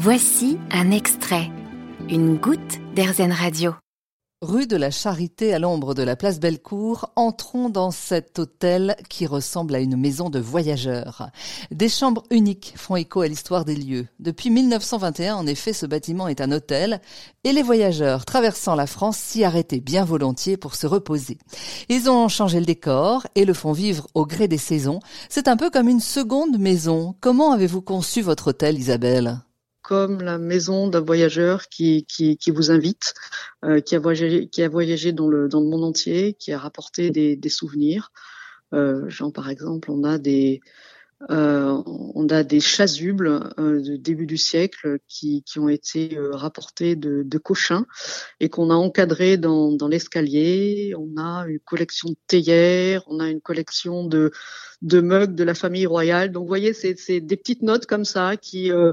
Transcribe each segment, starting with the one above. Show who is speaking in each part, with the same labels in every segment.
Speaker 1: Voici un extrait, une goutte d'Airzen Radio.
Speaker 2: Rue de la Charité à l'ombre de la place Bellecour, entrons dans cet hôtel qui ressemble à une maison de voyageurs. Des chambres uniques font écho à l'histoire des lieux. Depuis 1921, en effet, ce bâtiment est un hôtel et les voyageurs traversant la France s'y arrêtaient bien volontiers pour se reposer. Ils ont changé le décor et le font vivre au gré des saisons. C'est un peu comme une seconde maison. Comment avez-vous conçu votre hôtel, Isabelle?
Speaker 3: Comme la maison d'un voyageur qui, qui, qui, vous invite, euh, qui a voyagé, qui a voyagé dans le, dans le monde entier, qui a rapporté des, des souvenirs. Euh, genre par exemple, on a des euh, on a des chasubles euh, du début du siècle qui, qui ont été euh, rapportés de, de Cochin et qu'on a encadrés dans, dans l'escalier. On a une collection de théières, on a une collection de, de mugs de la famille royale. Donc vous voyez, c'est des petites notes comme ça qui euh,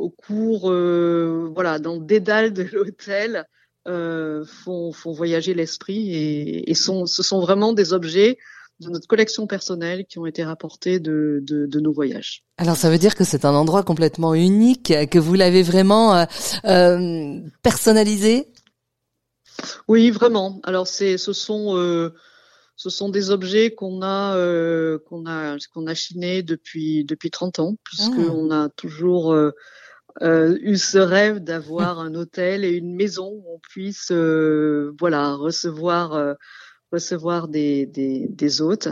Speaker 3: au cours, euh, voilà, dans le dédale de l'hôtel, euh, font, font voyager l'esprit et, et sont, ce sont vraiment des objets de notre collection personnelle qui ont été rapportés de, de, de nos voyages.
Speaker 2: Alors ça veut dire que c'est un endroit complètement unique, que vous l'avez vraiment euh, personnalisé?
Speaker 3: Oui, vraiment. Alors c'est, ce sont ce sont des objets qu'on a euh, qu'on a qu'on a chinés depuis depuis 30 ans puisque ah. on a toujours euh, euh, eu ce rêve d'avoir un hôtel et une maison où on puisse euh, voilà recevoir euh, recevoir des, des, des hôtes.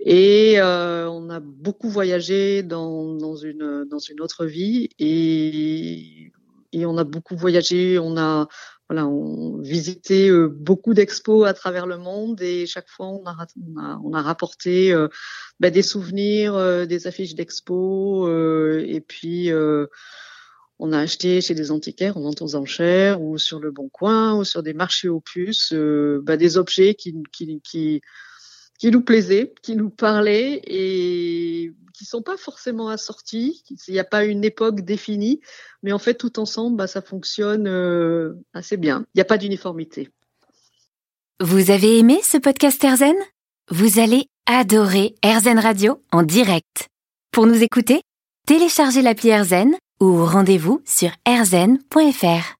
Speaker 3: Et on a beaucoup voyagé dans, dans une dans une autre vie et et on a beaucoup voyagé. On a voilà, on visitait euh, beaucoup d'expos à travers le monde et chaque fois on a, on a, on a rapporté euh, bah, des souvenirs, euh, des affiches d'expos et puis on a acheté chez des antiquaires en vente aux enchères ou sur le Bon Coin ou sur des marchés aux puces bah, des objets qui nous plaisaient, qui nous parlaient et qui sont pas forcément assortis. Il n'y a pas une époque définie, mais en fait tout ensemble, bah, ça fonctionne euh, assez bien. Il n'y a pas d'uniformité.
Speaker 1: Vous avez aimé ce podcast Erzen Vous allez adorer Erzen Radio en direct. Pour nous écouter, téléchargez l'appli Erzen ou rendez-vous sur erzen.fr.